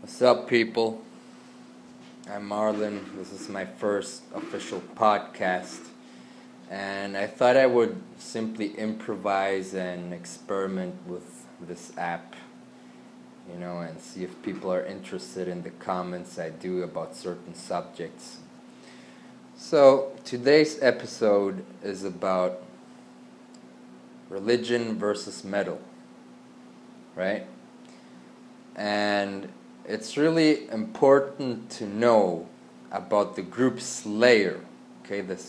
What's up, people? I'm Marlon. This is my first official podcast, and I thought I would simply improvise and experiment with this app, you know, and see if people are interested in the comments I do about certain subjects. So, today's episode is about religion versus metal, right? And it's really important to know about the group Slayer, okay, the,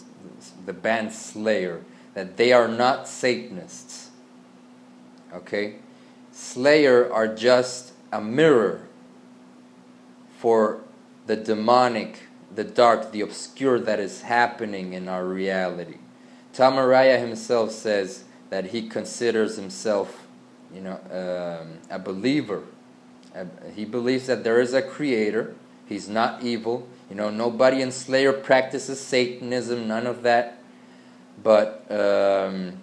the band Slayer, that they are not Satanists. Okay? Slayer are just a mirror for the demonic, the dark, the obscure that is happening in our reality. Tom Araya himself says that he considers himself, you know, um, a believer he believes that there is a creator. He's not evil. You know, nobody in Slayer practices Satanism, none of that. But um,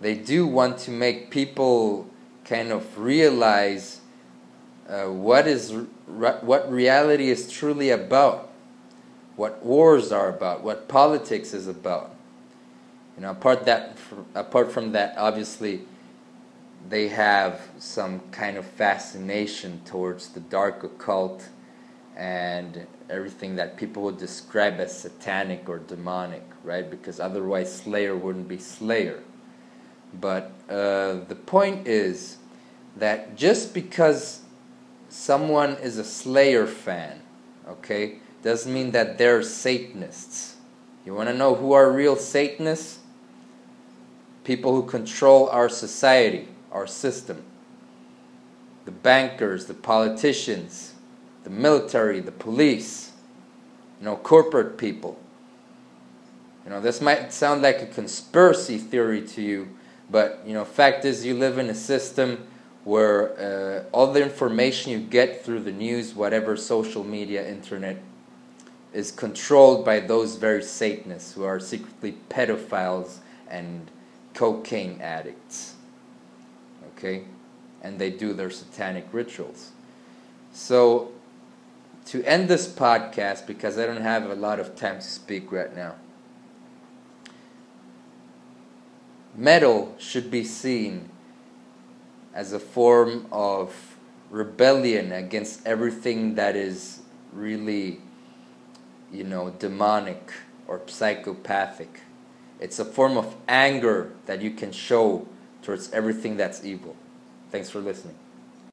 they do want to make people kind of realize uh, what is re- what reality is truly about, what wars are about, what politics is about. You know, apart that apart from that, obviously they have some kind of fascination towards the dark occult and everything that people would describe as satanic or demonic, right? Because otherwise, Slayer wouldn't be Slayer. But uh, the point is that just because someone is a Slayer fan, okay, doesn't mean that they're Satanists. You want to know who are real Satanists? People who control our society our system. The bankers, the politicians, the military, the police, you know, corporate people. You know, this might sound like a conspiracy theory to you, but you know, fact is, you live in a system where uh, all the information you get through the news, whatever social media, internet, is controlled by those very Satanists who are secretly pedophiles and cocaine addicts okay? And they do their satanic rituals. So, to end this podcast, because I don't have a lot of time to speak right now, metal should be seen as a form of rebellion against everything that is really, you know, demonic or psychopathic. It's a form of anger that you can show towards everything that's evil. Thanks for listening.